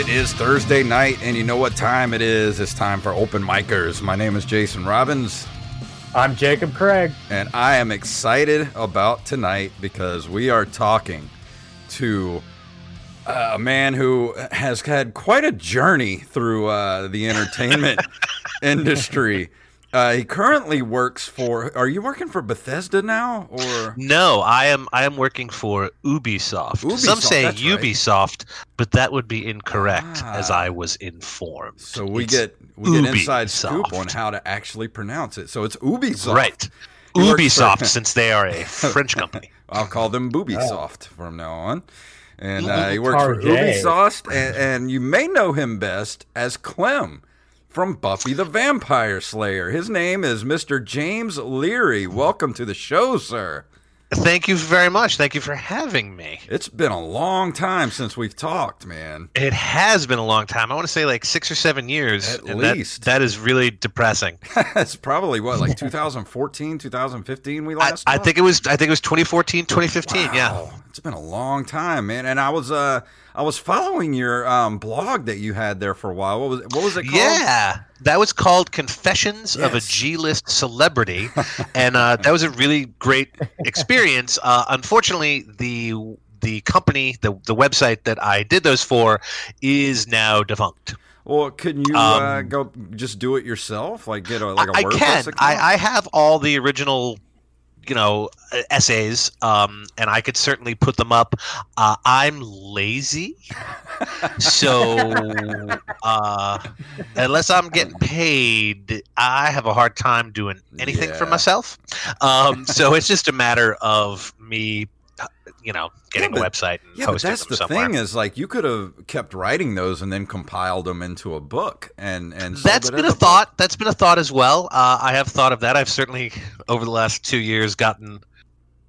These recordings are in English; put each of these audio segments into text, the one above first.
It is Thursday night, and you know what time it is. It's time for Open Micers. My name is Jason Robbins, I'm Jacob Craig. and I am excited about tonight because we are talking to a man who has had quite a journey through uh, the entertainment industry. Uh, he currently works for. Are you working for Bethesda now, or No, I am I am working for Ubisoft. Some say that's right. Ubisoft, but that would be incorrect, as Ah. I was informed. so we It's get we get inside scoop on how to actually pronounce it. So it's Ubisoft, right. He works for- Ubisoft, since they are a French company. I'll call them Boobysoft from now on. And uh, he works for Target. Ubisoft, and, and you may know him best as Clem from Buffy the Vampire Slayer. His name is Mr. James Leary. Welcome to the show, sir. Thank you very much. Thank you for having me. It's been a long time since we've talked, man. It has been a long time. I want to say like six or seven years. At and that- least. that is really depressing. it's probably what, like 2014, 2015 we I, last I talked? think it was I think it was 2014, 2015. Yeah. It's been a long time, man. And I was uh I was following your um blog that you had there for a while. What was what was it called? Yeah, that was called Confessions of a Yes. G-list Celebrity, and uh, that was a really great experience. Uh, unfortunately, the the company, the the website that I did those for, is now defunct. Well, couldn't you uh, Um, go just do it yourself? Like get a like a I WordPress can. account? I, I have all the original, you know, uh, essays, um, and I could certainly put them up. Uh, I'm lazy, so uh, unless I'm getting paid, I have a hard time doing anything for myself. Um, so it's just a matter of me, you know, getting Yeah, a website and yeah, but that's them the somewhere. thing is like you could have kept writing those and then compiled them into a book and and sold That's it been a thought. That's been a thought as well. Uh, I have thought of that. I've certainly, over the last two years, gotten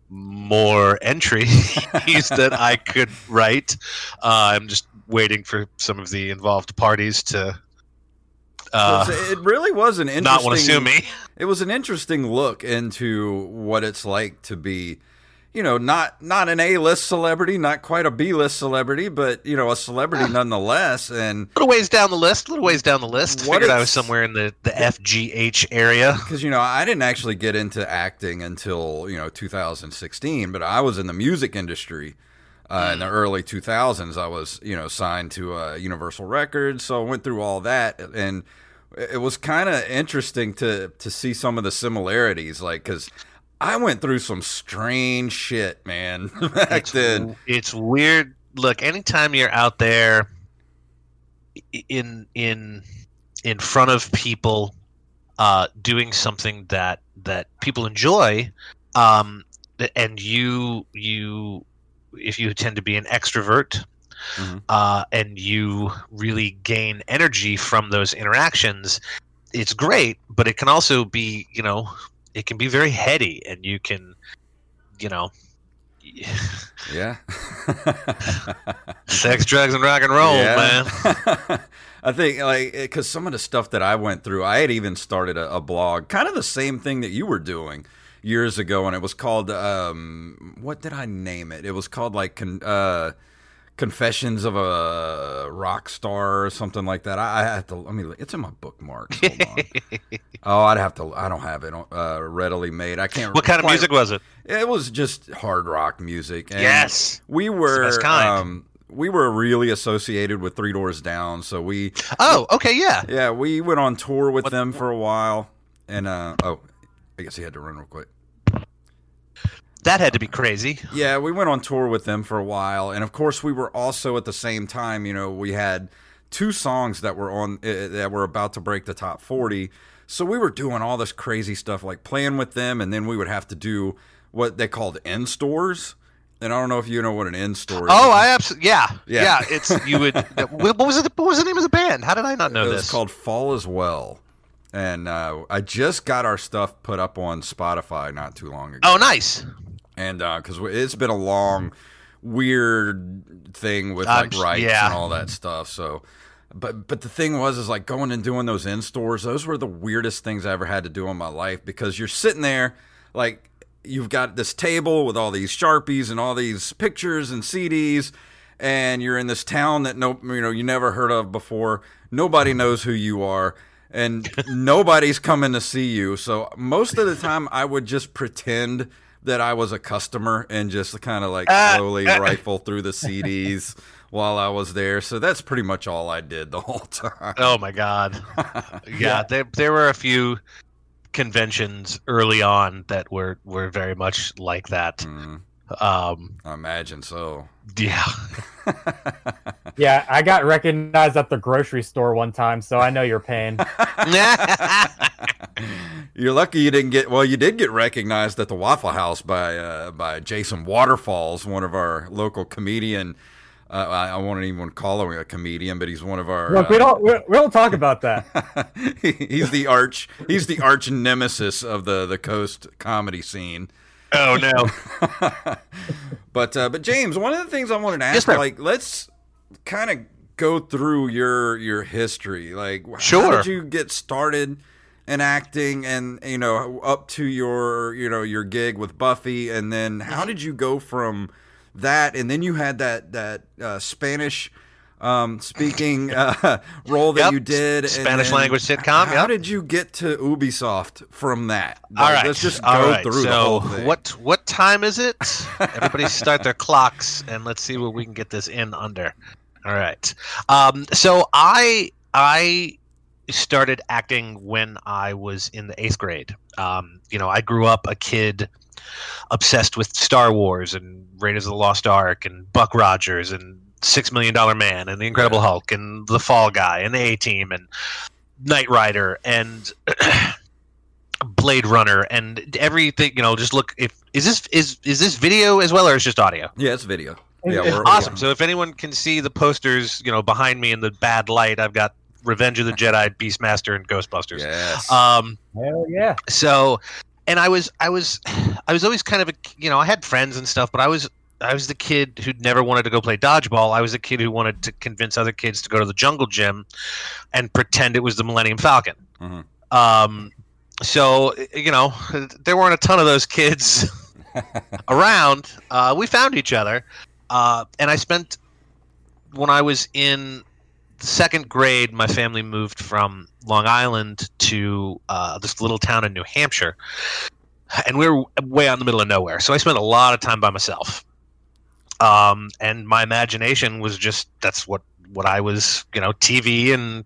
more entries that I could write. Uh, I'm just waiting for some of the involved parties to uh, So it really was an interesting. not want to sue me. It was an interesting look into what it's like to be, you know, not not an A list celebrity, not quite a B list celebrity, but you know, a celebrity nonetheless. And little ways down the list. Little ways down the list. What Figured I was somewhere in the the FGH area. because you know I didn't actually get into acting until you know 2016, but I was in the music industry uh, in the early 2000s. I was you know signed to uh, Universal Records, so I went through all that, and it was kind of interesting to to see some of the similarities, like because. I went through some strange shit, man, back it's, then. it's weird. Look, anytime you're out there in in in front of people uh, doing something that that people enjoy, um, and you you if you tend to be an extrovert. Mhm. Uh, and you really gain energy from those interactions. It's great, but it can also be, you know, it can be very heady, and you can, you know, Yeah. Sex, drugs, and rock and roll, man. man. I think like because some of the stuff that I went through, I had even started a, a blog, kind of the same thing that you were doing years ago, and it was called um, what did I name it? It was called like uh, Confessions of a Rock Star or something like that. I, I have to. I mean, it's in my bookmarks. Oh, I'd have to. I don't have it uh, readily made. I can't. What kind of music was it? It was just hard rock music. And Yes. we were. best kind. Um, we were really associated with Three Doors Down, so we Oh, okay, yeah. yeah we went on tour with What- them for a while, and uh oh, I guess he had to run real quick. That had to be crazy. Yeah, we went on tour with them for a while, and of course, we were also at the same time. You know, we had two songs that were on uh, that were about to break the top forty. So we were doing all this crazy stuff, like playing with them, and then we would have to do what they called end stores. And I don't know if you know what an end store is. Oh, I absolutely yeah, Yeah. yeah. It's you would. what was it? What was the name of the band? How did I not know it this? called Fall as Well. And uh, I just got our stuff put up on Spotify not too long ago. oh, nice. And uh, because it's been a long, weird thing with like rights yeah. and all that mm-hmm. stuff. So, but but the thing was is like going and doing those in stores. Those were the weirdest things I ever had to do in my life because you're sitting there like you've got this table with all these sharpies and all these pictures and CDs. and you're in this town that no you know you never heard of before. Nobody mm-hmm. knows who you are and nobody's coming to see you. So most of the time I would just pretend that I was a customer and just kind of like slowly rifle through the CDs while I was there. So that's pretty much all I did the whole time. Oh my god. yeah, there there were a few conventions early on that were were very much like that. Mm, Um, I imagine so. yeah. Yeah, I got recognized at the grocery store one time, so I know your pain. You're lucky you didn't get well. You did get recognized at the Waffle House by uh, by Jason Waterfalls, one of our local comedian. Uh, I, I won't even call him a comedian, but he's one of our. Look, we uh, don't we, we don't talk about that. he's the arch. He's the arch nemesis of the the coast comedy scene. oh no. But uh, but James, one of the things I wanted to ask, sir. like, let's kind of go through your your history. Like, how Sure. did you get started in acting, and you know, up to your you know your gig with Buffy, and then how did you go from that, and then you had that that uh, Spanish. Um, speaking uh, role that Yep. you did, Spanish then language sitcom, How yep. did you get to Ubisoft from that? All Like, right. let's just go all right. through so the whole thing. what what time is it? Everybody start their clocks and let's see what we can get this in under. All right. Um, so I I started acting when I was in the eighth grade. Um, you know, I grew up a kid obsessed with Star Wars and Raiders of the Lost Ark and Buck Rogers and Six Million Dollar Man and the Incredible Yeah. Hulk and the Fall Guy and the A Team and Knight Rider and Blade Runner and everything. You know, just look. If is this is is this video as well or is just audio? Yeah, it's video. Yeah, we're Awesome. So if anyone can see the posters, you know, behind me in the bad light, I've got Revenge of the Jedi, Beastmaster, and Ghostbusters. Yes. Um, Hell yeah. so and i was i was i was always kind of a you know i had friends and stuff but i was i was the kid who never wanted to go play dodgeball i was the kid who wanted to convince other kids to go to the jungle gym and pretend it was the millennium falcon Mhm. um so you know there weren't a ton of those kids around uh, we found each other uh, and i spent when i was in second grade my family moved from long island to uh, this little town in new hampshire. And we were way out in the middle of nowhere. So i spent a lot of time by myself. Um, and my imagination was just that's what what i was you know tv and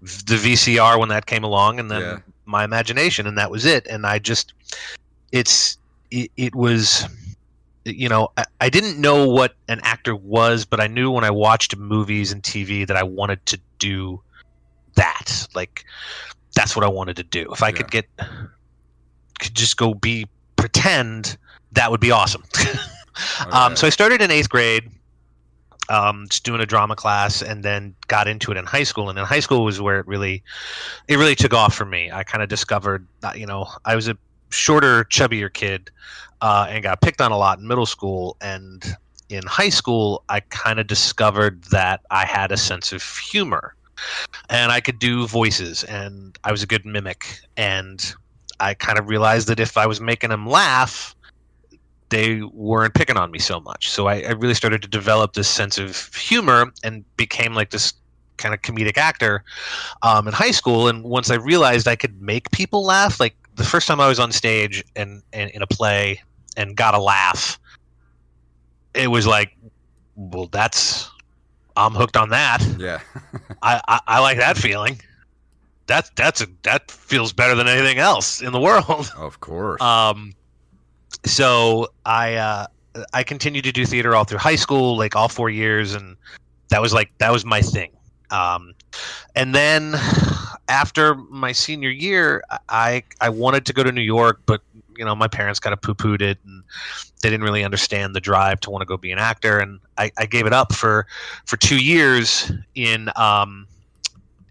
the vcr when that came along and then Yeah. my imagination and that was it. And i just it's it, it was you know I, I didn't know what an actor was but i knew when i watched movies and tv that i wanted to do that. Like that's what i wanted to do. If i could get could just go be pretend that would be awesome. Um, so i started in eighth grade um, just doing a drama class and then got into it in high school. And in high school was where it really it really took off for me. I kind of discovered that you know i was a shorter chubbier kid uh, and got picked on a lot in middle school. And in high school i kind of discovered that i had a sense of humor. And i could do voices and i was a good mimic. And i kind of realized that if i was making them laugh they weren't picking on me so much. So I, I really started to develop this sense of humor and became like this kind of comedic actor um, in high school. And once i realized i could make people laugh like the first time i was on stage and, and in a play and got a laugh it was like well that's i'm hooked on that yeah. I, I, I like that feeling that that's a, that feels better than anything else in the world Of course. um, so I uh, I continued to do theater all through high school, like all four years, and that was like that was my thing. Um, and then after my senior year, I I wanted to go to New York, but you know my parents kind of poo pooed it, and they didn't really understand the drive to want to go be an actor, and I, I gave it up for for two years in um,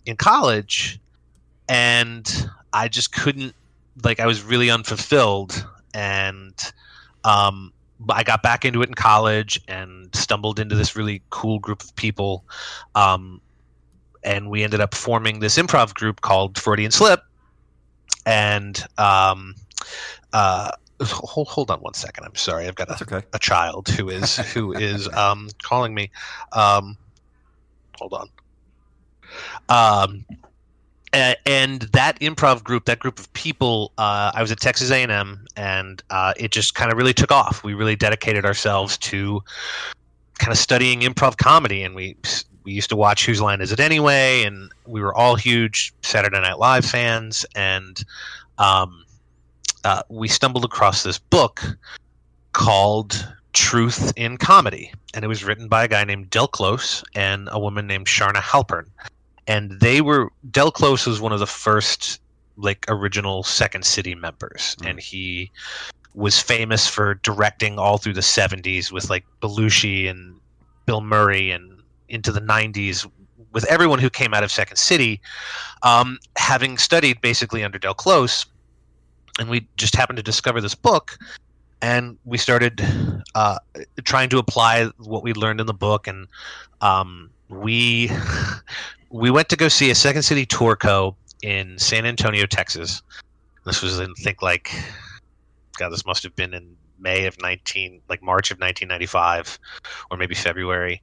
in college, and I just couldn't like I was really unfulfilled and um, I got back into it in college and stumbled into this really cool group of people. Um, and we ended up forming this improv group called Freudian Slip. And um, uh, hold hold on one second. I'm sorry. I've got a, okay. a child who is who is um, calling me. Um, hold on. Um, and that improv group, that group of people, uh, I was at Texas A&M, and uh, it just kind of really took off. We really dedicated ourselves to kind of studying improv comedy, and we we used to watch Whose Line Is It Anyway, and we were all huge Saturday Night Live fans, and um, uh, we stumbled across this book called Truth in Comedy, and it was written by a guy named Del Close and a woman named Charna Halpern, and they were Del Close was one of the first like original Second City members, Mm. and he was famous for directing all through the 70s with like Belushi and Bill Murray and into the 90s with everyone who came out of Second City, um, having studied basically under Del Close. And we just happened to discover this book, and we started uh, trying to apply what we learned in the book. And um, we we went to go see a Second City tour co in San Antonio, Texas. This was in think like God, this must have been in May of 19, like March of 1995, or maybe February.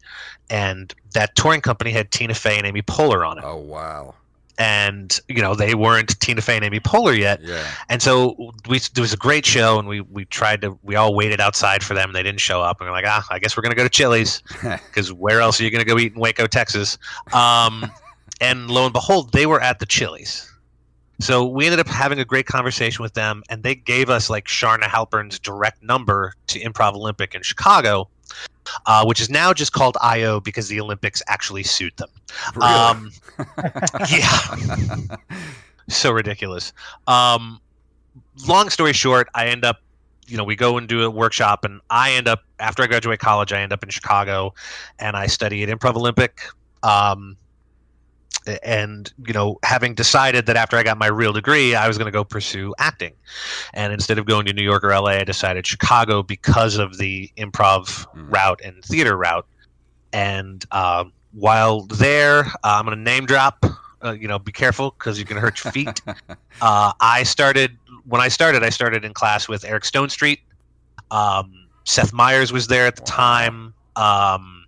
And that touring company had Tina Fey and Amy Poehler on it. Oh wow. And, you know, they weren't Tina Fey and Amy Poehler yet. Yeah. And so we, it was a great show, and we, we tried to, we all waited outside for them. And they didn't show up. And we're like, ah, I guess we're going to go to Chili's because where else are you going to go eat in Waco, Texas? Um, and lo and behold, they were at the Chili's. So we ended up having a great conversation with them, and they gave us like Charna Halpern's direct number to Improv Olympic in Chicago, uh, which is now just called IO because the Olympics actually sued them. Really? Um, yeah, so ridiculous. Um, long story short, I end up, you know, we go and do a workshop, and I end up after I graduate college, I end up in Chicago, and I study at Improv Olympic. Um, and you know, having decided that after I got my real degree, I was going to go pursue acting, and instead of going to New York or LA, I decided Chicago because of the improv Mm. route and theater route. And um, while there, uh, I'm going to name drop. Uh, you know, be careful because you can hurt your feet. uh, I started when I started. I started in class with Eric Stonestreet. Um, Seth Meyers was there at the time um,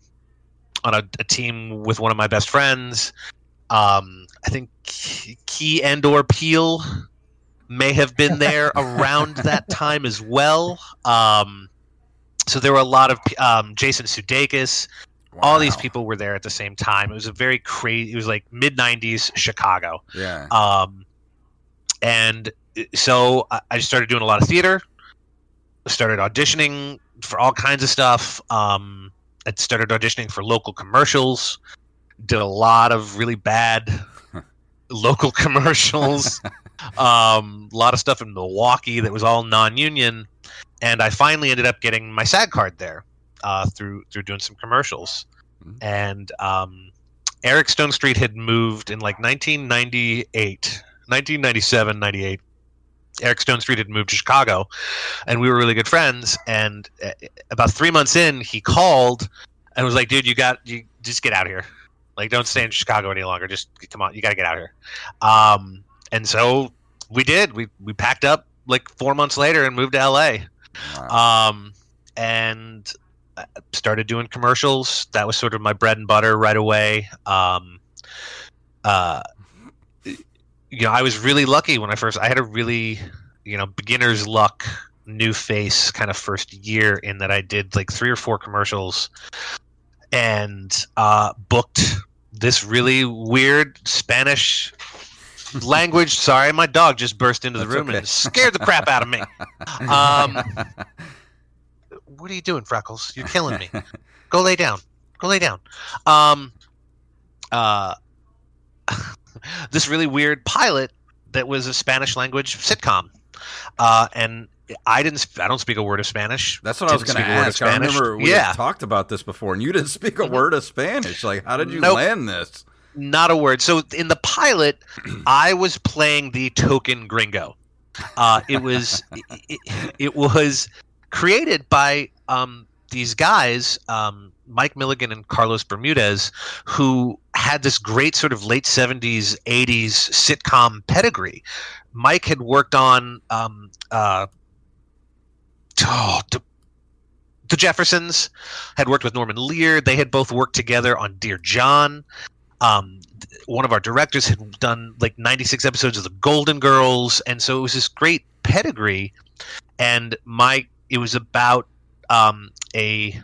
on a, a team with one of my best friends. Um, I think Key and or Peele may have been there around that time as well. Um, so there were a lot of um, Jason Sudeikis, all these people were there at the same time. It was a very crazy. It was like mid '90s Chicago, Yeah. um, and so I started doing a lot of theater. Started auditioning for all kinds of stuff. Um, I started auditioning for local commercials. Did a lot of really bad local commercials. um, a lot of stuff in Milwaukee that was all non-union, and I finally ended up getting my SAG card there uh, through through doing some commercials. Mhm. And um, Eric Stonestreet had moved in like 1998, 1997, 98. Eric Stonestreet had moved to Chicago, and we were really good friends. And uh, about three months in, he called and was like, "Dude, you got you just get out of here. Like, don't stay in Chicago any longer. Just come on, you got to get out of here." Um, and so we did. We we packed up like four months later and moved to LA. Wow. Um, and started doing commercials. That was sort of my bread and butter right away. Um, uh, you know, I was really lucky when I first. I had a really, you know, beginner's luck, new face kind of first year in that I did like three or four commercials, and uh, booked this really weird Spanish language. Sorry, my dog just burst into the That's room okay. and scared the crap out of me. Um, what are you doing, Freckles? You're killing me. Go lay down. Go lay down. Um, uh, this really weird pilot that was a Spanish language sitcom, uh, and I didn't. I don't speak a word of Spanish. That's what I was going to speak a word of ask. I remember we Yeah. had talked about this before, and you didn't speak a word of Spanish. Like, how did you Nope. land this? Not a word. So in the pilot, I was playing the token gringo. Uh, it was it, it was created by um, these guys, um, Mike Milligan and Carlos Bermudez, who had this great sort of late '70s, '80s sitcom pedigree. Mike had worked on um, uh, oh, the, the Jeffersons had worked with Norman Lear. They had both worked together on Dear John. Um, one of our directors had done like 96 episodes of The Golden Girls, and so it was this great pedigree. And my it was about um, a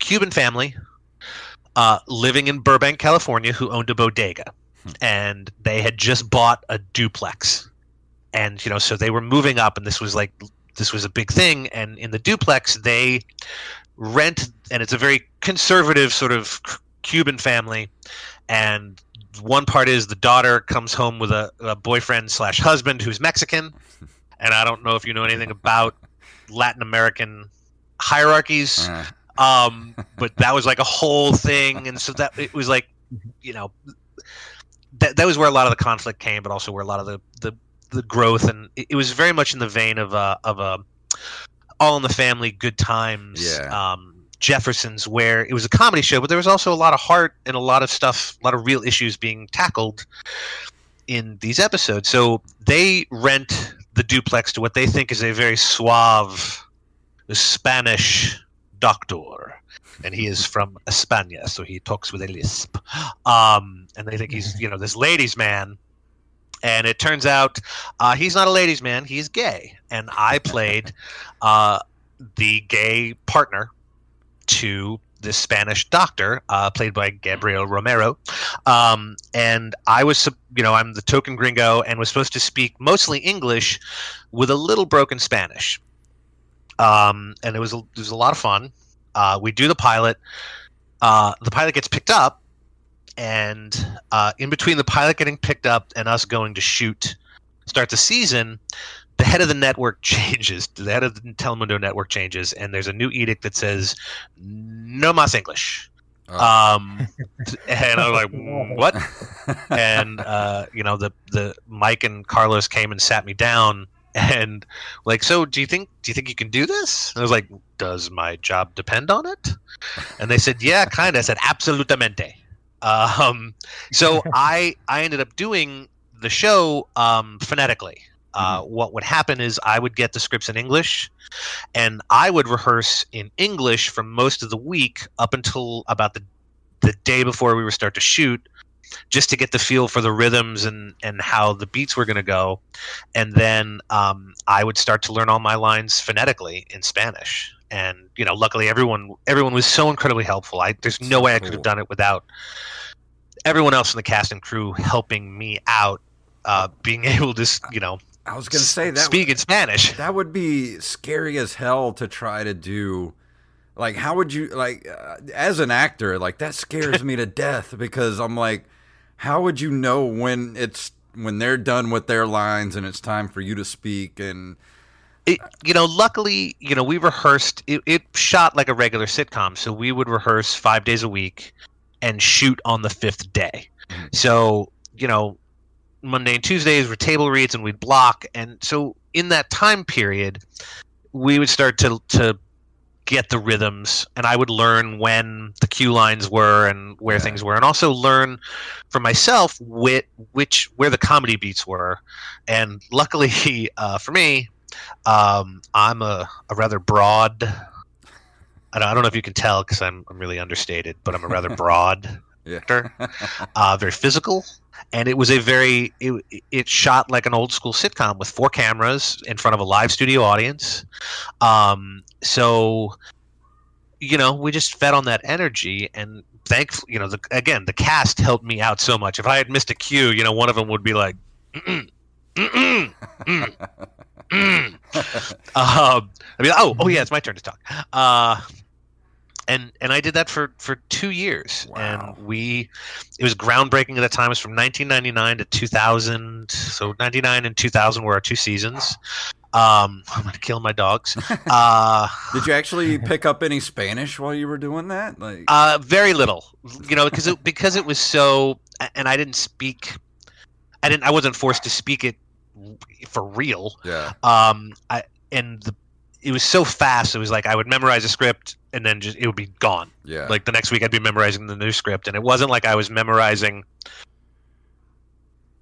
Cuban family uh, living in Burbank, California, who owned a bodega, and they had just bought a duplex, and you know, so they were moving up, and this was like this was a big thing, and in the duplex they rent, and it's a very conservative sort of Cuban family, and one part is the daughter comes home with a, a boyfriend slash husband who's Mexican, and I don't know if you know anything about Latin American hierarchies. Uh, Um, but that was like a whole thing, and so that it was like, you know, that that was where a lot of the conflict came, but also where a lot of the the, the growth, and it, it was very much in the vein of a of a All in the Family, Good Times, Yeah. um, Jeffersons, where it was a comedy show, but there was also a lot of heart and a lot of stuff, a lot of real issues being tackled in these episodes. So they rent the duplex to what they think is a very suave Spanish doctor, and he is from España, so he talks with a lisp. Um, and they think he's, you know, this ladies' man. And it turns out uh, he's not a ladies' man; he's gay. And I played uh, the gay partner to this Spanish doctor, uh, played by Gabriel Romero. Um, and I was, you know, I'm the token gringo and was supposed to speak mostly English with a little broken Spanish. Um, and it was a, it was a lot of fun. Uh, we do the pilot. Uh, the pilot gets picked up, and uh, in between the pilot getting picked up and us going to shoot, start the season, the head of the network changes. The head of the Telemundo network changes, and there's a new edict that says no más English. Oh. Um, and I was like, what? and uh, you know the the Mike and Carlos came and sat me down and like so do you think do you think you can do this and I was like does my job depend on it and they said yeah kind of I said absolutamente um, so I I ended up doing the show um, phonetically. Uh, what would happen is I would get the scripts in English and I would rehearse in English for most of the week up until about the the day before we would start to shoot just to get the feel for the rhythms and and how the beats were going to go. And then um, i would start to learn all my lines phonetically in spanish and you know luckily everyone everyone was so incredibly helpful i there's no way i could have done it without everyone else in the cast and crew helping me out uh, being able to you know I was gonna say that speak in spanish that would be scary as hell to try to do. Like, how would you like uh, as an actor? Like that scares me to death because I'm like, how would you know when it's when they're done with their lines and it's time for you to speak? And it, you know, luckily, you know, we rehearsed. It, it shot like a regular sitcom, so we would rehearse five days a week and shoot on the fifth day. Mhm. So you know, Monday and Tuesdays were table reads, and we'd block. And so in that time period, we would start to to get the rhythms, and I would learn when the cue lines were and where Yeah. things were, and also learn for myself which which where the comedy beats were. And luckily, uh, for me, um, I'm a, a rather broad. I don't, I don't know if you can tell because I'm, I'm really understated, but I'm a rather broad yeah, actor, uh, very physical, and it was a very it, it shot like an old school sitcom with four cameras in front of a live studio audience. Um, so, you know, we just fed on that energy, and thankfully, you know, the, again, the cast helped me out so much. If I had missed a cue, you know, one of them would be like. Mm-mm, mm-mm, mm, mm. um, I mean, oh, oh yeah, it's my turn to talk. Uh, and and I did that for for two years, Wow. and we it was groundbreaking at the time. It was from 1999 to 2000. So 99 and 2000 were our two seasons. Um, I'm gonna kill my dogs. Uh, Did you actually pick up any Spanish while you were doing that? Like, uh, very little, you know, because it because it was so, and I didn't speak. I didn't. I wasn't forced to speak it for real. yeah, um i and the it was so fast it was like i would memorize a script and then just it would be gone yeah, like the next week i'd be memorizing the new script and it wasn't like i was memorizing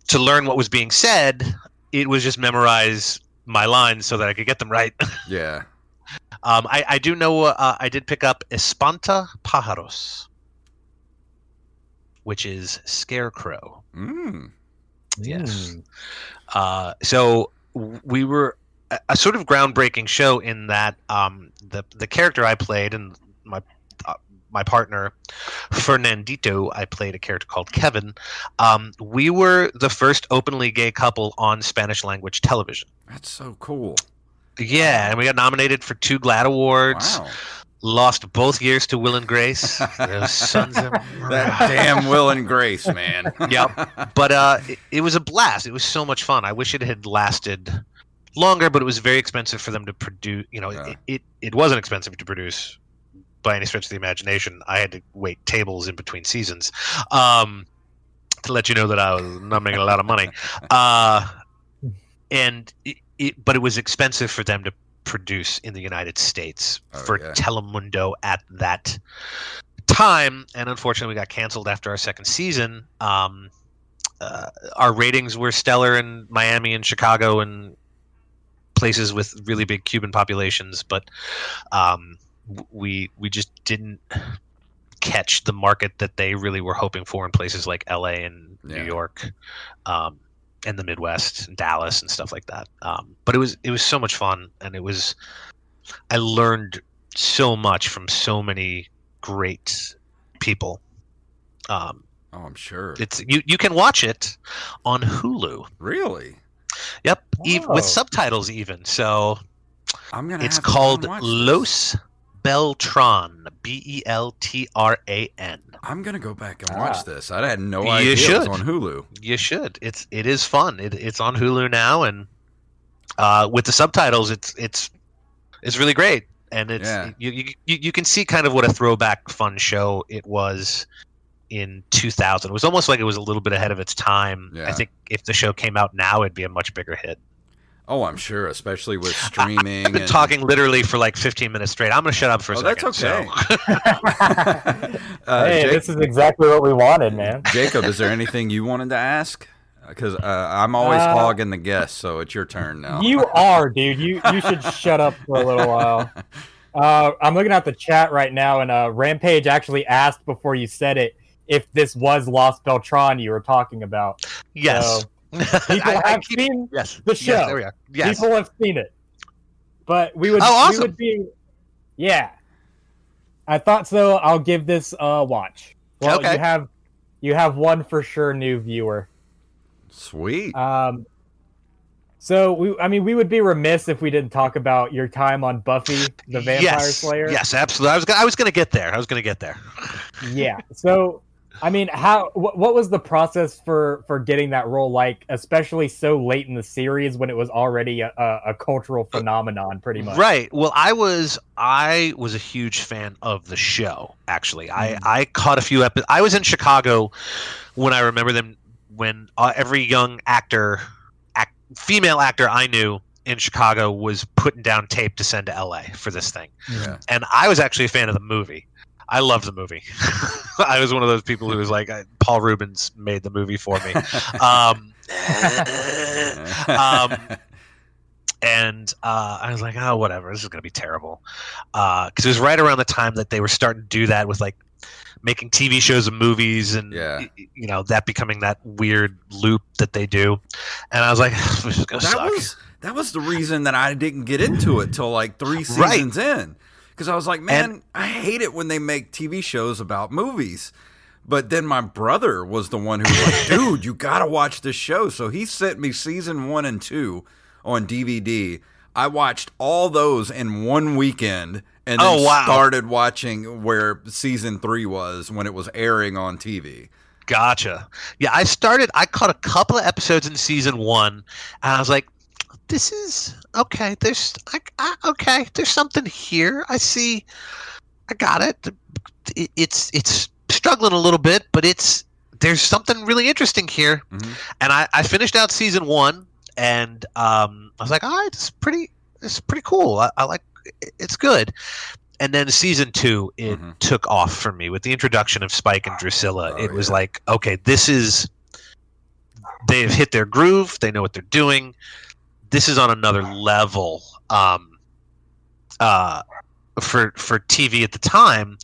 to learn what was being said it was just memorize my lines so that i could get them right yeah. Um, I, I do know uh, I did pick up Espanta Pájaros, which is Scarecrow. Mm. Yes. Mm. Uh, so we were a, a sort of groundbreaking show in that um, the the character I played and my uh, my partner Fernandito, I played a character called Kevin. Um, we were the first openly gay couple on Spanish language television. That's so cool. Yeah, and we got nominated for two GLAAD awards. Wow. Lost both years to Will and Grace. Those sons of That damn Will and Grace, man. Yep. but uh, it, it was a blast. It was so much fun. I wish it had lasted longer, but it was very expensive for them to produce. You know, Yeah. it, it it wasn't expensive to produce by any stretch of the imagination. I had to wait tables in between seasons um, to let you know that I was not making a lot of money. Uh, and it, it, but it was expensive for them to produce in the United States Oh, for yeah. Telemundo at that time, and unfortunately, we got canceled after our second season. Um, uh, our ratings were stellar in Miami and Chicago and places with really big Cuban populations, but um, we we just didn't catch the market that they really were hoping for in places like LA and Yeah. New York. Um, and the Midwest, and Dallas, and stuff like that. Um, but it was it was so much fun, and it was I learned so much from so many great people. Um, Oh, I'm sure. it's you you can watch it on Hulu. Really? Yep, ev- with subtitles even. So I'm gonna. it's called and watch this. Los Beltran, B E L T R A N. I'm gonna go back and Ah. watch this. I had no You idea it should. was on Hulu. You should. It's it is fun. It, it's on Hulu now, and uh, with the subtitles, it's it's it's really great. And it's Yeah. you, you you you can see kind of what a throwback fun show it was in 2000. It was almost like it was a little bit ahead of its time. I think if the show came out now, it'd be a much bigger hit. Oh, I'm sure, especially with streaming. I've been and- talking literally for like 15 minutes straight. I'm going to shut up for a Oh, that's okay. so- uh, hey, Jake- this is exactly what we wanted, man. Jacob, is there anything you wanted to ask? Because uh, I'm always Uh, hogging the guest, so it's your turn now. You are, dude. You you should shut up for a little while. Uh, I'm looking at the chat right now, and uh, Rampage actually asked before you said it if this was Los Beltran you were talking about. yes. So, people I- have keep- seen yes. the Yes, show. there we are. Yes. people have seen it, but we would Oh, awesome. we would be yeah. I thought so. I'll give this a watch. Well, Okay. you have you have one for sure new viewer. Sweet. Um, so we, I mean, we would be remiss if we didn't talk about your time on Buffy the Vampire yes. Slayer. Yes, absolutely. I was, I was going to get there. I was going to get there. Yeah. So, I mean, how? What, what was the process for for getting that role like, especially so late in the series when it was already a, a, a cultural phenomenon, pretty much? Right. Well, I was I was a huge fan of the show. Actually, I I caught a few episodes. I was in Chicago when I remember them when uh, every young actor, act, female actor I knew in Chicago was putting down tape to send to LA for this thing, yeah. and I was actually a fan of the movie. I loved the movie. I was one of those people who was like, uh, Paul Reubens made the movie for me. Um, um, and uh, I was like, oh, whatever, this is gonna be terrible, because it was right around the time that they were starting to do that with like making TV shows and movies, and Yeah. you know that becoming that weird loop that they do, and I was like, this is gonna that suck. was that was the reason that I didn't get into it till like three Right. seasons in. Because I was like, man, I hate it when they make TV shows about movies. But then my brother was the one who was like, dude, you gotta watch this show. So he sent me season one and two on DVD. I watched all those in one weekend and then Oh, wow. started watching where season three was when it was airing on TV. Gotcha. Yeah, I started. I caught a couple of episodes in season one, and I was like, "This is okay." There's, I, I, okay, there's something here. I see. I got it. It- It's it's struggling a little bit, but it's there's something really interesting here. Mhm. And I, I finished out season one, and um, I was like, "All right, it's pretty. It's pretty cool. I, I like. It's good." And then season two, it Mhm. took off for me with the introduction of Spike and Drusilla. Oh, it was yeah. like, okay, this is they've hit their groove. They know what they're doing. This is on another level. Um, uh, for for TV at the time,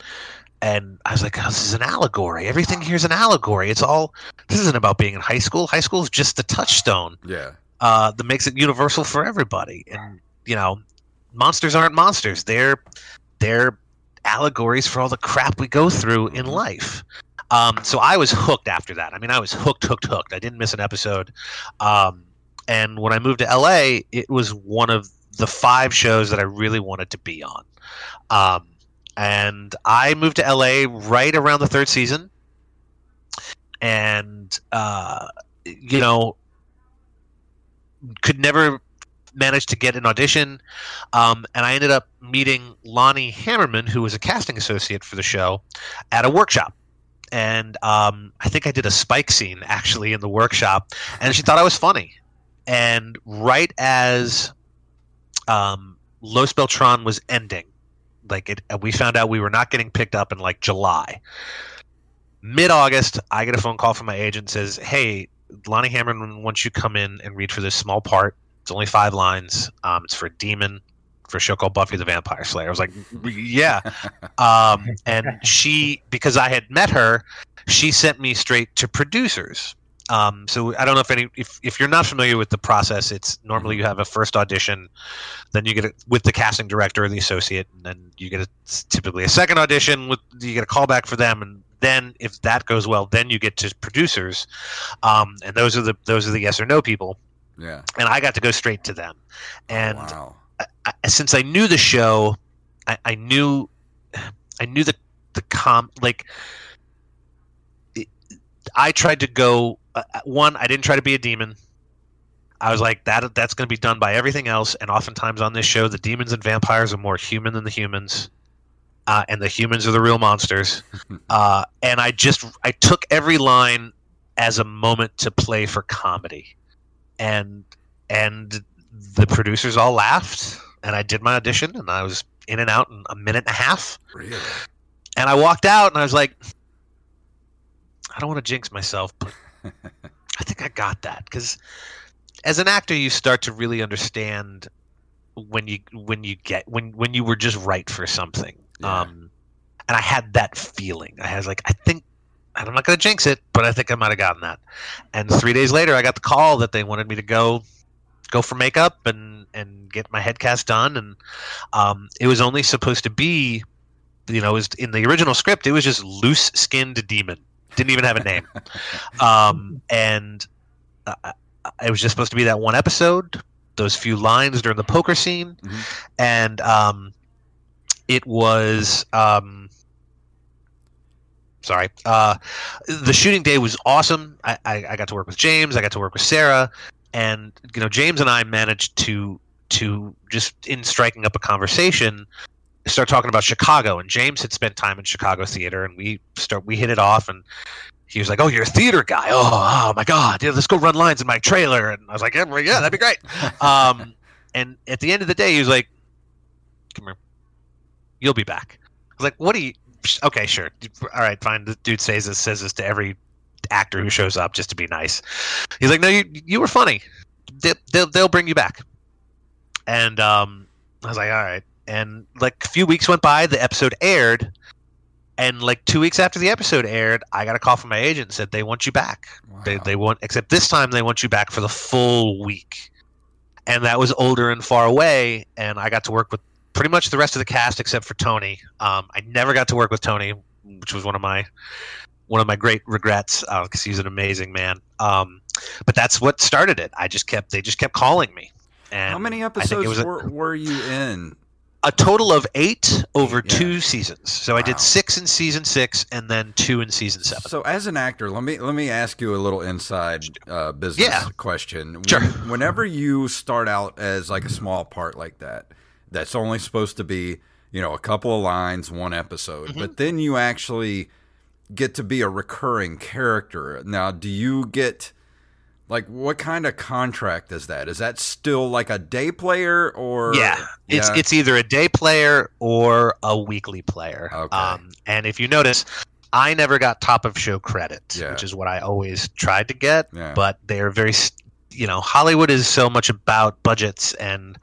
and I was like, oh, "This is an allegory. Everything here is an allegory. It's all. This isn't about being in high school. High school is just the touchstone Yeah. uh, that makes it universal for everybody. And you know, monsters aren't monsters. They're they're allegories for all the crap we go through in life. Um, so I was hooked after that. I mean, I was hooked, hooked, hooked. I didn't miss an episode. Um, and when I moved to LA, it was one of the five shows that I really wanted to be on. Um, and I moved to LA right around the third season. And, uh, you know, could never manage to get an audition. Um, and I ended up meeting Lonnie Hammerman, who was a casting associate for the show, at a workshop. And um, I think I did a spike scene actually in the workshop, and she thought I was funny. And right as um, Los Beltran was ending, like it, we found out we were not getting picked up in like July. Mid August, I get a phone call from my agent says, "Hey, Lonnie Hammerman wants you to come in and read for this small part. It's only five lines. Um, it's for a demon for a show called Buffy the Vampire Slayer. I was like, yeah. Um, and she, because I had met her, she sent me straight to producers. Um, so I don't know if any, if, if you're not familiar with the process, it's normally you have a first audition, then you get it with the casting director or the associate, and then you get a, typically a second audition with you get a callback for them, and then if that goes well, then you get to producers, um, and those are the those are the yes or no people Yeah. and I got to go straight to them. And wow. I, since I knew the show, I, I knew, I knew the the com like. I tried to go. Uh, one, I didn't try to be a demon. I was like that. That's going to be done by everything else. And oftentimes on this show, the demons and vampires are more human than the humans, uh, and the humans are the real monsters. uh, and I just I took every line as a moment to play for comedy, and and the producers all laughed and i did my audition and i was in and out in a minute and a half Really? and i walked out and i was like i don't want to jinx myself but i think i got that because as an actor you start to really understand when you when you get when when you were just right for something. Yeah. um and i had that feeling. I was like i think i'm not going to jinx it but i think i might have gotten that. And three days later i got the call that they wanted me to go go for makeup and and get my head cast done. And um, it was only supposed to be you know it was in the original script it was just loose skinned demon didn't even have a name. Um, and uh, it was just supposed to be that one episode those few lines during the poker scene. Mhm. and um, it was um, sorry uh, the shooting day was awesome. I, I, I got to work with james. I got to work with sarah. And you know james and i managed to to just in striking up a conversation start talking about chicago and james had spent time in chicago theater and we start we hit it off and he was like oh you're a theater guy. Oh, oh my god. Yeah, let's go run lines in my trailer. And i was like yeah, yeah that'd be great. Um, and at the end of the day he was like come here. You'll be back. I was like what do you okay sure. All right fine. The dude says this says this to every actor who shows up just to be nice. He's like no you you were funny. They, they'll, they'll bring you back. And um, i was like all right and like a few weeks went by the episode aired and like two weeks after the episode aired i got a call from my agent and said they want you back. They, Wow. they want except this time they want you back for the full week. And that was older and far away and i got to work with pretty much the rest of the cast except for tony. Um, i never got to work with tony which was one of my one of my great regrets because he's an amazing man. Um, but that's what started it. I just kept they just kept calling me. And How many episodes a, were, were you in? A total of eight over Yeah. two seasons so i did six in season six and then two in season seven So, as an actor, let me let me ask you a little inside uh, business Yeah. question. Sure. When- whenever you start out as like a small part like that, that's only supposed to be you know a couple of lines, one episode, Mm-hmm. but then you actually get to be a recurring character. Now, do you get like what kind of contract is that? Is that still like a day player or Yeah, it's Yeah. it's either a day player or a weekly player. Okay. Um, and if you notice, I never got top of show credit, Yeah. which is what I always tried to get. Yeah. But they're very, you know, Hollywood is so much about budgets and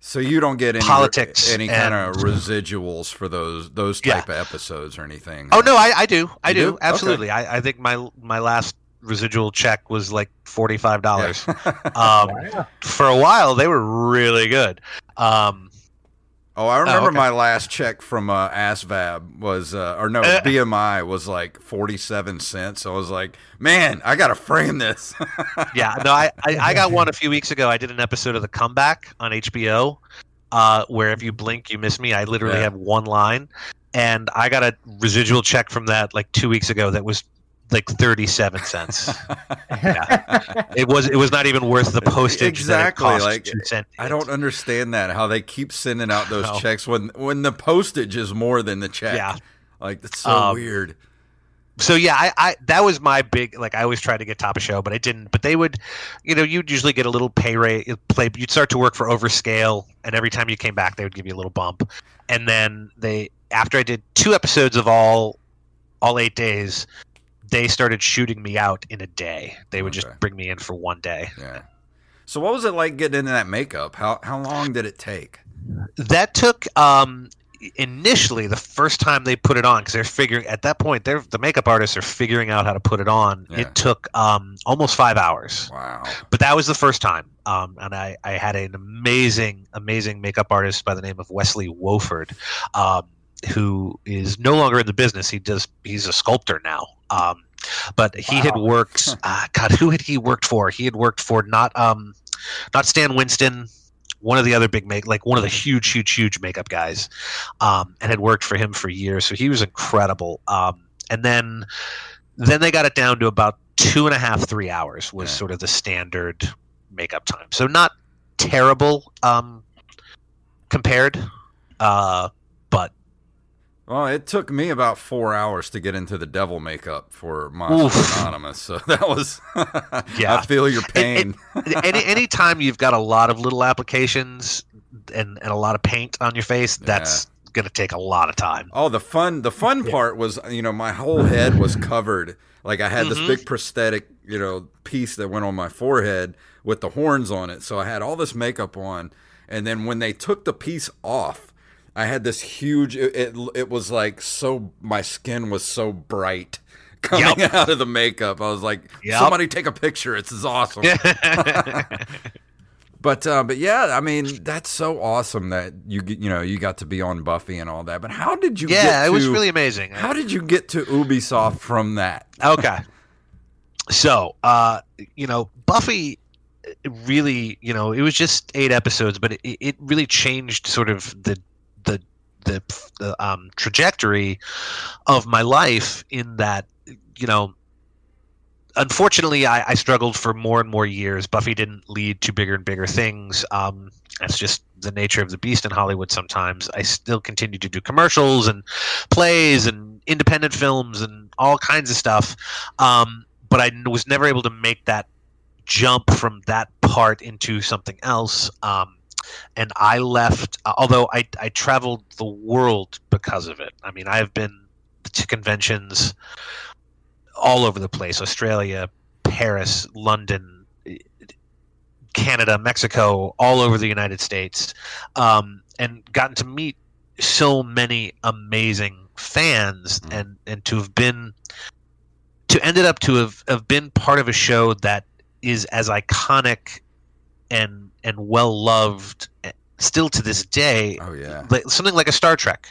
So you don't get any Politics any kind of residuals for those those Yeah. type of episodes or anything. Oh no, I, I do. I do. do? Okay. Absolutely. I, I think my my last residual check was like forty five Yeah. dollars. Um, Yeah. for a while, they were really good. Um, oh, I remember okay. my last check from uh, ASVAB was, uh, or no, Uh. BMI was like forty-seven cents. So I was like, man, I got to frame this. yeah, no, I, I, I got one a few weeks ago. I did an episode of The Comeback on HBO, uh, where if you blink, you miss me. I literally Yeah. have one line, and I got a residual check from that like two weeks ago. That was like thirty seven cents. It was it was not even worth the postage. Exactly, like, I don't understand that how they keep sending out those checks when when the postage is more than the check. Yeah. like that's so Um, weird. so yeah, I, I that was my big like I always tried to get top of show, but I didn't. But they would, you know, you'd usually get a little pay rate. Play, you'd start to work for Overscale, and every time you came back, they would give you a little bump. And then they, after I did two episodes of all, all eight days, they started shooting me out in a day. They would Okay. just bring me in for one day. Yeah. So what was it like getting into that makeup? How how long did it take? That took um initially the first time they put it on because they're figuring at that point they're the makeup artists are figuring out how to put it on. Yeah. It took um almost five hours. Wow. but that was the first time um, and I, I had an amazing amazing makeup artist by the name of Wesley Wofford um, who is no longer in the business he does he's a sculptor now um, but he had worked uh, god who had he worked for? He had worked for not um not stan winston one of the other big make like one of the huge huge huge makeup guys um, and had worked for him for years so he was incredible um, and then then they got it down to about two and a half three hours was Yeah. sort of the standard makeup time so not terrible um, compared uh, but Well, it took me about four hours to get into the devil makeup for Monster Oof. Anonymous, so that was. Yeah. I feel your pain. any anytime you've got a lot of little applications and, and a lot of paint on your face that's going to take a lot of time Oh, the fun the fun Yeah. part was, you know, my whole head was covered. Like I had Mhm. this big prosthetic, you know, piece that went on my forehead with the horns on it. So I had all this makeup on, and then when they took the piece off, I had this huge. It it, it was like so. My skin was so bright coming Yep. out of the makeup. I was like, Yep. somebody take a picture. It's is awesome. But uh, but yeah, I mean that's so awesome that you you know you got to be on Buffy and all that. But how did you? yeah get it was really amazing How did you get to Ubisoft from that? okay so uh you know buffy really you know it was just eight episodes but it, it really changed sort of the the the, the um, trajectory of my life in that you know unfortunately I, I struggled for more and more years. Buffy didn't lead to bigger and bigger things. Um that's just the nature of the beast in hollywood sometimes. I still continue to do commercials and plays and independent films and all kinds of stuff. Um, but i was never able to make that jump from that part into something else. Um, and I left, uh, although I, I traveled the world because of it. I mean, I've been to conventions all over the place Australia, Paris, London, Canada, Mexico, all over the United States, um, and gotten to meet so many amazing fans Mm. and, and to have been to ended up to have, have been part of a show that is as iconic and and well loved eh, still to this day Oh yeah, like, something like a Star Trek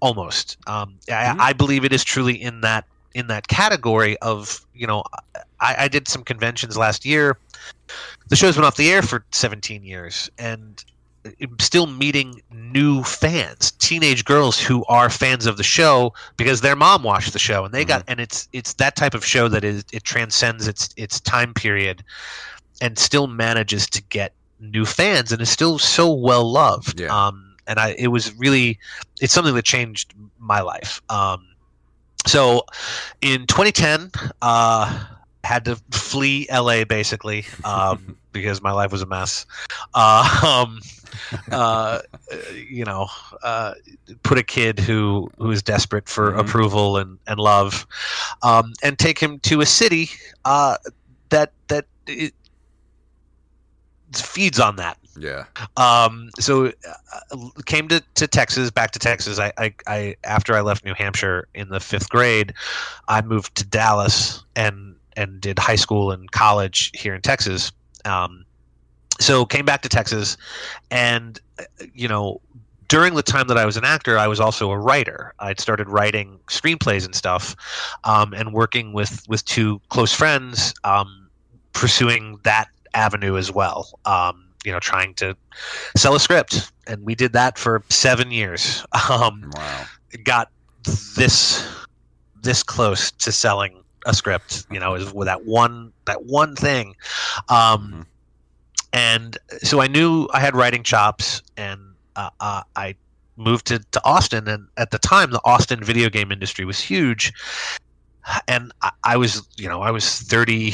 almost. Um, I, Mhm. I believe it is truly in that in that category of you know I, I did some conventions last year. The show's been off the air for 17 years and still meeting new fans teenage girls who are fans of the show because their mom watched the show and they got and it's it's that type of show that is it transcends its its time period and still manages to get new fans and is still so well loved Yeah. um and i it was really it's something that changed my life um so in 2010 uh had to flee la basically um because my life was a mess uh, um uh, you know, uh, put a kid who who is desperate for Mhm. approval and and love, um, and take him to a city uh, that that feeds on that. Yeah. Um, so uh, came to, to Texas, back to Texas. I, I, I after I left New Hampshire in the fifth grade, I moved to Dallas and and did high school and college here in Texas. Um, so came back to Texas, and uh, you know during the time that I was an actor, I was also a writer. I'd started writing screenplays and stuff, um, and working with with two close friends, um, pursuing that avenue as well. Um, you know, trying to sell a script, and we did that for seven years. Um, Wow. got this this close to selling a script. You know, is with that one that one thing. Um, Mhm. and so I knew I had writing chops, and uh, uh, I moved to, to Austin. And at the time, the Austin video game industry was huge, and I, I was, you know, I was 30,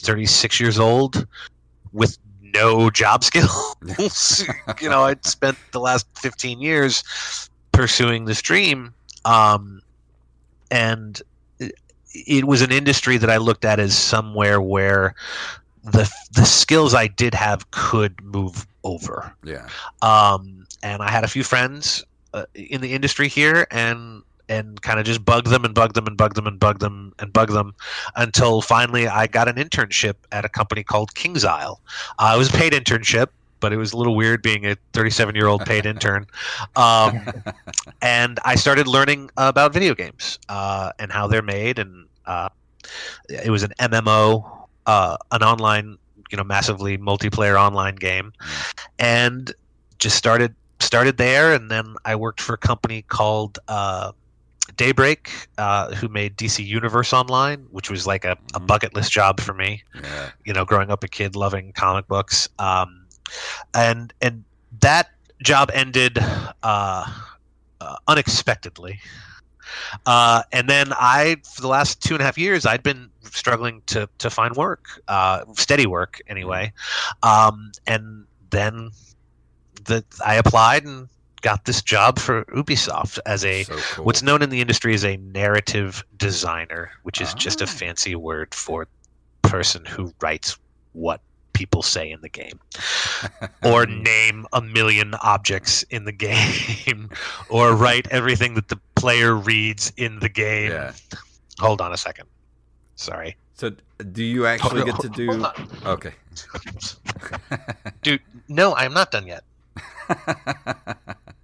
36 years old with no job skills. you know, I'd spent the last 15 years pursuing this dream. Um, and it, it was an industry that I looked at as somewhere where the the skills I did have could move over. Yeah. Um, and I had a few friends uh, in the industry here, and and kind of just bug them and bug them and bug them and bug them and bug them until finally I got an internship at a company called KingsIsle. Uh, it was a paid internship, but it was a little weird being a 37 year old paid intern. Um, and I started learning about video games uh, and how they're made, and uh, it was an MMO, uh, an online, you know, massively multiplayer online game, and just started started there, and then I worked for a company called. Daybreak, uh, who made DC Universe Online, which was like a, a Mhm. bucket list job for me Yeah. you know, growing up a kid loving comic books. Um, and and that job ended uh, uh, unexpectedly. Uh, and then I, for the last two and a half years, I'd been struggling to to find work, uh, steady work anyway. Um, and then the I applied and got this job for Ubisoft as a so cool. what's known in the industry as a narrative designer, which is just a Ah. fancy word for person who writes what people say in the game or name a million objects in the game or write everything that the player reads in the game. Yeah. Hold on a second. Sorry. So, do you actually get to do? Okay. Dude, no, I'm not done yet.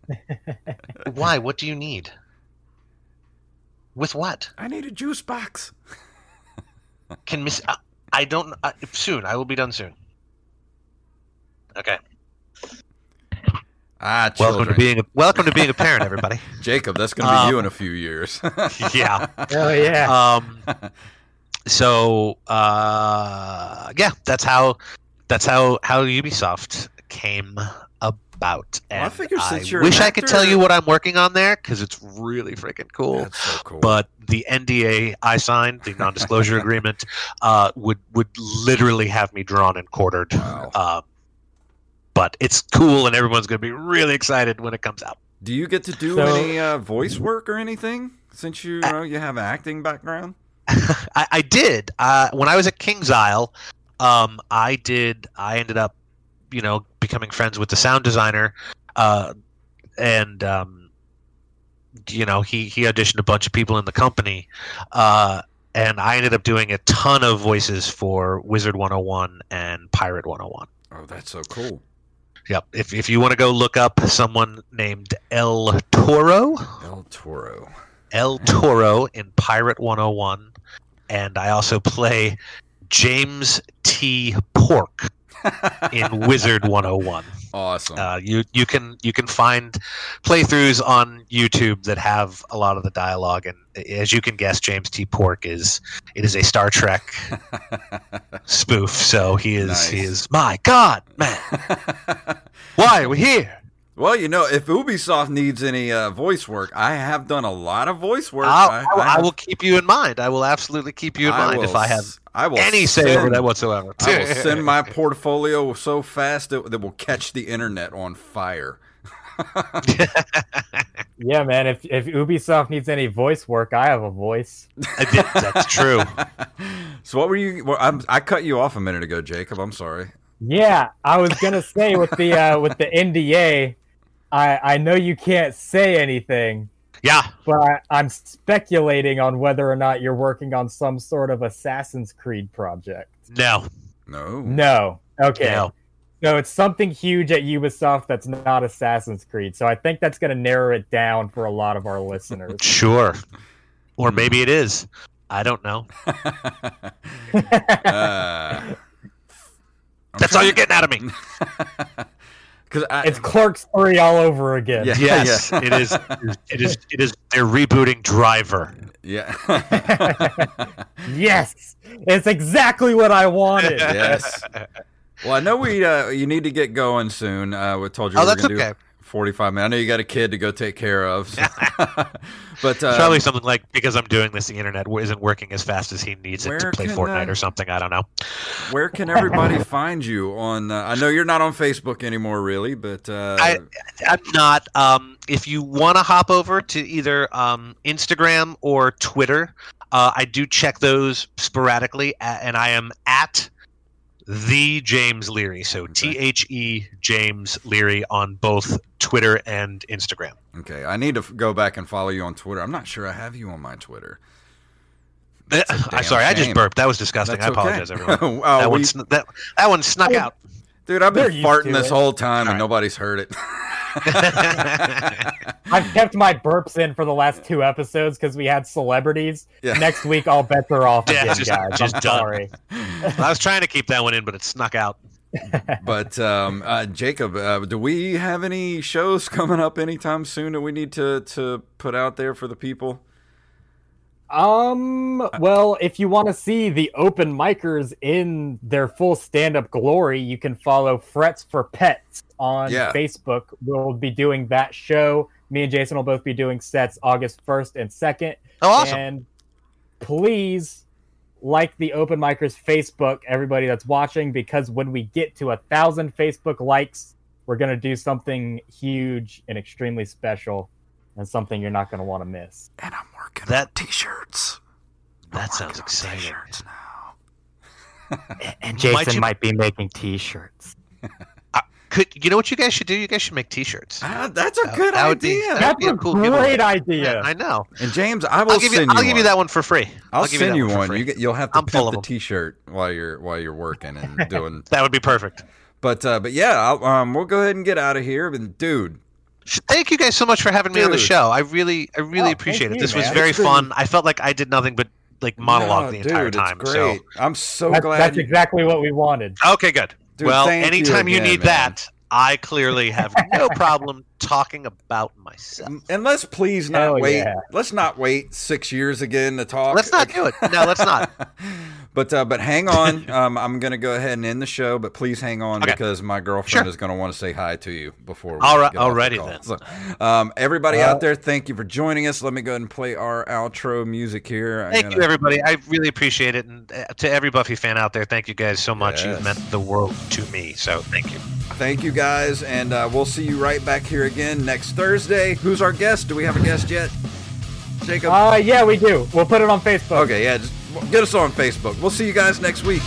Why? What do you need? With what? I need a juice box. Can Miss? I, I don't. Uh, soon. I will be done soon. Okay. Ah, Welcome to being a welcome to being a parent, everybody. Jacob. That's going to be Um, you in a few years. yeah. Oh yeah. Um. So, uh, yeah, that's how that's how how Ubisoft came about. And Well, I figure since I you're an wish I could tell you what I'm working on there because it's really freaking cool. That's so cool. but the NDA I signed, the non-disclosure agreement, uh, would would literally have me drawn and quartered. Wow. Um, but it's cool, and everyone's going to be really excited when it comes out. do you get to do So- any uh, voice work or anything since you, you know you have an acting background? I, I did uh, when I was at KingsIsle. Um, I did. I ended up, you know, becoming friends with the sound designer, uh, and um, you know, he he auditioned a bunch of people in the company, uh, and I ended up doing a ton of voices for Wizard 101 and Pirate 101. Oh, that's so cool. Yep. If if you want to go look up someone named El Toro, El Toro. El Toro in Pirate 101, and I also play James T. Pork in Wizard 101. Awesome. Uh, you you can you can find playthroughs on YouTube that have a lot of the dialogue, and as you can guess, James T. Pork is it is a Star Trek spoof. So he is he is my God, man. Why are we here? well, you know, if Ubisoft needs any uh, voice work, I have done a lot of voice work. I, I, will- I will keep you in mind. I will absolutely keep you in mind if I have I will any say over that whatsoever. I will send my portfolio so fast that, that will catch the internet on fire. Yeah, man. If if Ubisoft needs any voice work, I have a voice. That's true. so what were you? Well, I'm, I cut you off a minute ago, Jacob. I'm sorry. Yeah, I was gonna say with the uh, with the NDA, I I know you can't say anything, Yeah. but I, I'm speculating on whether or not you're working on some sort of Assassin's Creed project. No. No. No. Okay. No. So it's something huge at Ubisoft that's not Assassin's Creed. So I think that's going to narrow it down for a lot of our listeners. Sure. Or Hmm. maybe it is. I don't know. uh, That's all you're getting out of me. Because it's Clerks 3 all over again. Yeah. Yes, it is. It is. It is. They're rebooting Driver. yeah. Yes. It's exactly what I wanted. yes. Well, I know we uh, you need to get going soon. Uh, we told you Oh, we that's gonna okay. do 45 minutes. I know you got a kid to go take care of. so- but uh, Probably something like because I'm doing this, the internet isn't working as fast as he needs it to play Fortnite uh, or something. I don't know. where can everybody find you on? Uh, I know you're not on Facebook anymore, really, but uh, I- I'm not. Um, if you want to hop over to either um, Instagram or Twitter, uh, I do check those sporadically, and I am at the James Leary. So T H E James Leary on both Twitter and Instagram. okay, I need to f- go back and follow you on Twitter. I'm not sure I have you on my Twitter. I'm damn sorry, I just burped. That was disgusting. That's I apologize, okay. everyone. oh, that, we- one sn- that, that one snuck out. dude, I've been farting this it. whole time and Alright. nobody's heard it. I've kept my burps in for the last two episodes because we had celebrities. Yeah. Next week, all bets are off Yeah, again, just- guys. just I'm done. sorry. I was trying to keep that one in, but it snuck out. but um, uh, Jacob, uh, do we have any shows coming up anytime soon that we need to to put out there for the people? Um, well, if you want to see the open micers in their full stand up glory, you can follow Frets for Pets on Yeah. Facebook. We'll be doing that show. Me and Jason will both be doing sets August 1st and 2nd. Oh, awesome. And please like the open micers Facebook, everybody that's watching, because when we get to a thousand Facebook likes, we're gonna do something huge and extremely special, and something you're not gonna want to miss. And I'm working That- on t-shirts. That sounds exciting. T-shirts now. And Might you- might be making T-shirts. Could you know what you guys should do? You guys should make T-shirts. Ah, that's a That- good that would be- idea. that That's be a a cool great giveaway. idea. I know. and James, I will I'll give you. send I'll you. give you that one for free. I'll, give send you one. You get, you'll have to I'm full pimp of the them. T-shirt while you're while you're working and doing. That would be perfect. but uh, but yeah, I'll, um, we'll go ahead and get out of here. And dude, Thank you guys so much for having me on the show. I really, I Oh, really thank appreciate it. you, This was very It's been- fun. I felt like I did nothing but like monologue no, the entire dude, time. So. I'm so That's, glad. that's you- exactly what we wanted. okay, good. Dude, well, thank you anytime you, need man. that, I clearly have no problem talking about myself. And let's please not Hell wait. yeah. Let's not wait six years again to talk. Let's not do it. No, let's not. but uh, but hang on. Um, I'm gonna go ahead and end the show. But please hang on Okay. because my girlfriend Sure. is gonna want to say hi to you before. We All right- get off the then. So, um, everybody Uh, out there, thank you for joining us. Let me go ahead and play our outro music here. I'm Thank gonna- you, everybody. I really appreciate it, and uh, to every Buffy fan out there, thank you guys so much. Yes. You've meant the world to me. So thank you. Thank you guys, and uh, we'll see you right back here again next Thursday. Who's our guest? Do we have a guest yet? Jacob. Uh, yeah, we do. We'll put it on Facebook. okay, yeah, just get us on Facebook. We'll see you guys next week.